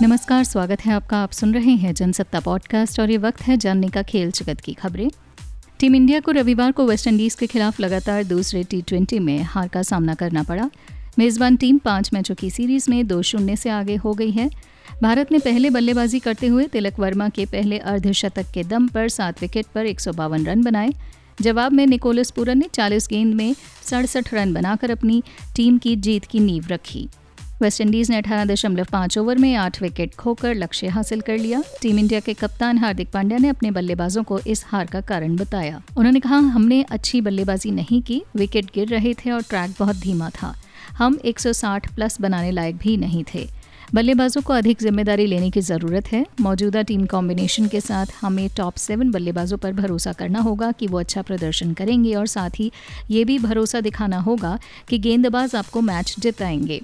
नमस्कार, स्वागत है आपका। आप सुन रहे हैं जनसत्ता पॉडकास्ट और ये वक्त है जानने का खेल जगत की खबरें। टीम इंडिया को रविवार को वेस्टइंडीज के खिलाफ लगातार दूसरे टी में हार का सामना करना पड़ा। मेजबान टीम पाँच मैचों की सीरीज़ में दो शून्य से आगे हो गई है। भारत ने पहले बल्लेबाजी करते हुए तिलक वर्मा के पहले अर्धशतक के दम पर सात विकेट पर एक सौ बावन रन बनाए। जवाब में निकोलस पूरन ने 40 गेंद में सड़सठ रन बनाकर अपनी टीम की जीत की नींव रखी। वेस्टइंडीज ने अठारह दशमलव पाँच ओवर में आठ विकेट खोकर लक्ष्य हासिल कर लिया। टीम इंडिया के कप्तान हार्दिक पांड्या ने अपने बल्लेबाजों को इस हार का कारण बताया। उन्होंने कहा, हमने अच्छी बल्लेबाजी नहीं की, विकेट गिर रहे थे और ट्रैक बहुत धीमा था। हम 160 प्लस बनाने लायक भी नहीं थे। बल्लेबाजों को अधिक ज़िम्मेदारी लेने की ज़रूरत है। मौजूदा टीम कॉम्बिनेशन के साथ हमें टॉप सेवन बल्लेबाजों पर भरोसा करना होगा कि वो अच्छा प्रदर्शन करेंगे और साथ ही ये भी भरोसा दिखाना होगा कि गेंदबाज आपको मैच जिताएँगे।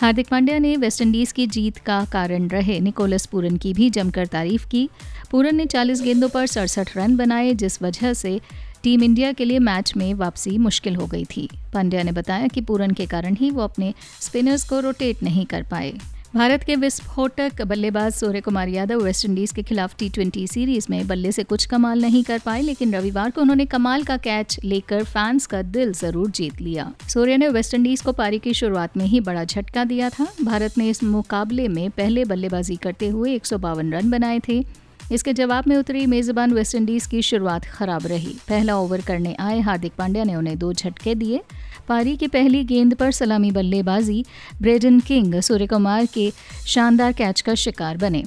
हार्दिक पांड्या ने वेस्टइंडीज की जीत का कारण रहे। निकोलस पूरन की भी जमकर तारीफ़ की। पूरन ने 40 गेंदों पर सड़सठ रन बनाए, जिस वजह से टीम इंडिया के लिए मैच में वापसी मुश्किल हो गई थी। पांड्या ने बताया कि पूरन के कारण ही वो अपने स्पिनर्स को रोटेट नहीं कर पाए। भारत के विस्फोटक बल्लेबाज सूर्य कुमार यादव वेस्टइंडीज के खिलाफ टी ट्वेंटी सीरीज़ में बल्ले से कुछ कमाल नहीं कर पाए, लेकिन रविवार को उन्होंने कमाल का कैच लेकर फैंस का दिल ज़रूर जीत लिया। सूर्य ने वेस्टइंडीज को पारी की शुरुआत में ही बड़ा झटका दिया था। भारत ने इस मुकाबले में पहले बल्लेबाजी करते हुए एक सौ बावन रन बनाए थे। इसके जवाब में उतरी मेजबान वेस्टइंडीज की शुरुआत खराब रही। पहला ओवर करने आए हार्दिक पांड्या ने उन्हें दो झटके दिए। पारी की पहली गेंद पर सलामी बल्लेबाजी, ब्रेडन किंग सूर्य कुमार के शानदार कैच का शिकार बने।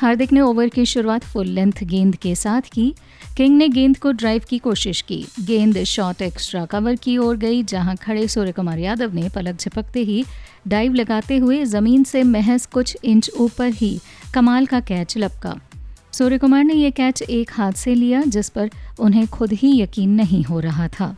हार्दिक ने ओवर की शुरुआत फुल लेंथ गेंद के साथ की। किंग ने गेंद को ड्राइव की कोशिश की। गेंद शॉट एक्स्ट्रा कवर की ओर गई, जहाँ खड़े सूर्य कुमार यादव ने पलक झपकते ही डाइव लगाते हुए ज़मीन से महज कुछ इंच ऊपर ही कमाल का कैच लपका। सूर्य कुमार ने यह कैच एक हाथ से लिया, जिस पर उन्हें खुद ही यकीन नहीं हो रहा था।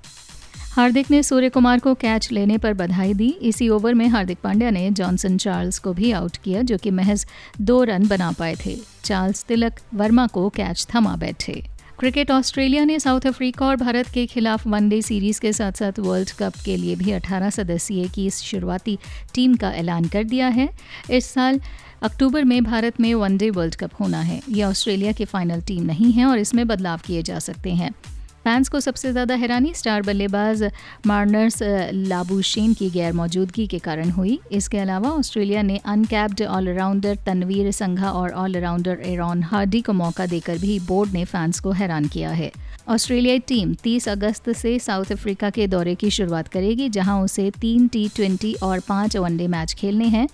हार्दिक ने सूर्य कुमार को कैच लेने पर बधाई दी। इसी ओवर में हार्दिक पांड्या ने जॉनसन चार्ल्स को भी आउट किया, जो कि महज दो रन बना पाए थे। चार्ल्स तिलक वर्मा को कैच थमा बैठे। क्रिकेट ऑस्ट्रेलिया ने साउथ अफ्रीका और भारत के खिलाफ वनडे सीरीज़ के साथ साथ वर्ल्ड कप के लिए भी 18 सदस्यीय की इस शुरुआती टीम का ऐलान कर दिया है। इस साल अक्टूबर में भारत में वनडे वर्ल्ड कप होना है। ये ऑस्ट्रेलिया की फाइनल टीम नहीं है और इसमें बदलाव किए जा सकते हैं। फैंस को सबसे ज़्यादा हैरानी स्टार बल्लेबाज मार्नर्स लाबूशेन की गैर मौजूदगी के कारण हुई। इसके अलावा ऑस्ट्रेलिया ने अनकैप्ड ऑलराउंडर तनवीर संघा और ऑलराउंडर एरॉन हार्डी को मौका देकर भी बोर्ड ने फैंस को हैरान किया है। ऑस्ट्रेलियाई टीम 30 अगस्त से साउथ अफ्रीका के दौरे की शुरुआत करेगी, जहाँ उसे तीन टी ट्वेंटी और पाँच वनडे मैच खेलने हैं।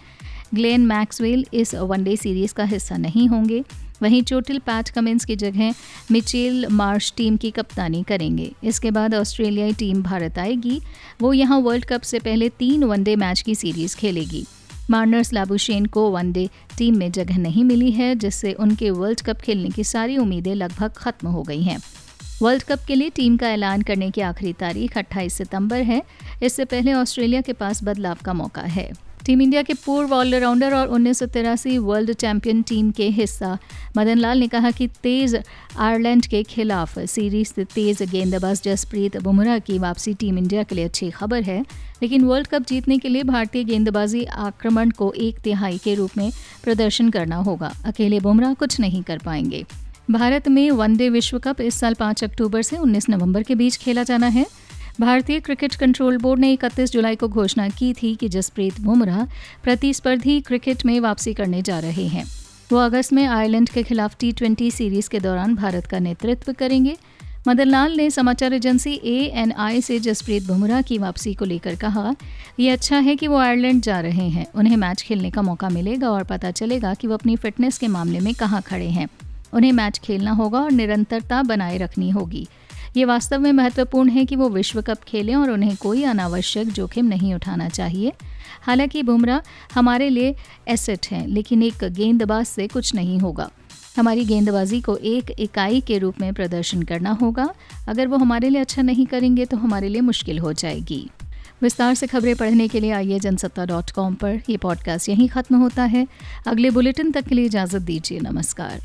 ग्लेन मैक्सवेल इस वनडे सीरीज़ का हिस्सा नहीं होंगे। वहीं चोटिल पैट कमिंस की जगह मिचेल मार्श टीम की कप्तानी करेंगे। इसके बाद ऑस्ट्रेलियाई टीम भारत आएगी। वो यहाँ वर्ल्ड कप से पहले तीन वनडे मैच की सीरीज़ खेलेगी। मार्नर्स लाबुशेन को वनडे टीम में जगह नहीं मिली है, जिससे उनके वर्ल्ड कप खेलने की सारी उम्मीदें लगभग खत्म हो गई हैं। वर्ल्ड कप के लिए टीम का ऐलान करने की आखिरी तारीख 28 सितंबर है। इससे पहले ऑस्ट्रेलिया के पास बदलाव का मौका है। टीम इंडिया के पूर्व ऑलराउंडर और उन्नीस सौ तिरासी वर्ल्ड चैंपियन टीम के हिस्सा। मदन लाल ने कहा कि तेज आयरलैंड के खिलाफ सीरीज़ से तेज गेंदबाज जसप्रीत बुमराह की वापसी टीम इंडिया के लिए अच्छी खबर है। लेकिन वर्ल्ड कप जीतने के लिए भारतीय गेंदबाजी आक्रमण को एक तिहाई के रूप में प्रदर्शन करना होगा। अकेले बुमराह कुछ नहीं कर पाएँगे। भारत में वनडे विश्व कप इस साल 5 अक्टूबर से 19 नवंबर के बीच खेला जाना है। भारतीय क्रिकेट कंट्रोल बोर्ड ने इकतीस जुलाई को घोषणा की थी कि जसप्रीत बुमराह प्रतिस्पर्धी क्रिकेट में वापसी करने जा रहे हैं। वो अगस्त में आयरलैंड के खिलाफ टी ट्वेंटी सीरीज़ के दौरान भारत का नेतृत्व करेंगे। मदन लाल ने समाचार एजेंसी ए एन आई से जसप्रीत बुमराह की वापसी को लेकर कहा यह अच्छा है कि वो आयरलैंड जा रहे हैं। उन्हें मैच खेलने का मौका मिलेगा और पता चलेगा कि वो अपनी फिटनेस के मामले में कहाँ खड़े हैं। उन्हें मैच खेलना होगा और निरंतरता बनाए रखनी होगी। ये वास्तव में महत्वपूर्ण है कि वो विश्व कप खेलें और उन्हें कोई अनावश्यक जोखिम नहीं उठाना चाहिए। हालाँकि बुमराह हमारे लिए एसेट हैं, लेकिन एक गेंदबाज से कुछ नहीं होगा। हमारी गेंदबाजी को एक इकाई के रूप में प्रदर्शन करना होगा। अगर वो हमारे लिए अच्छा नहीं करेंगे तो हमारे लिए मुश्किल हो जाएगी। विस्तार से खबरें पढ़ने के लिए आइए जनसत्ता डॉट कॉम पर। यह पॉडकास्ट यहीं ख़त्म होता है। अगले बुलेटिन तक के लिए इजाज़त दीजिए। नमस्कार।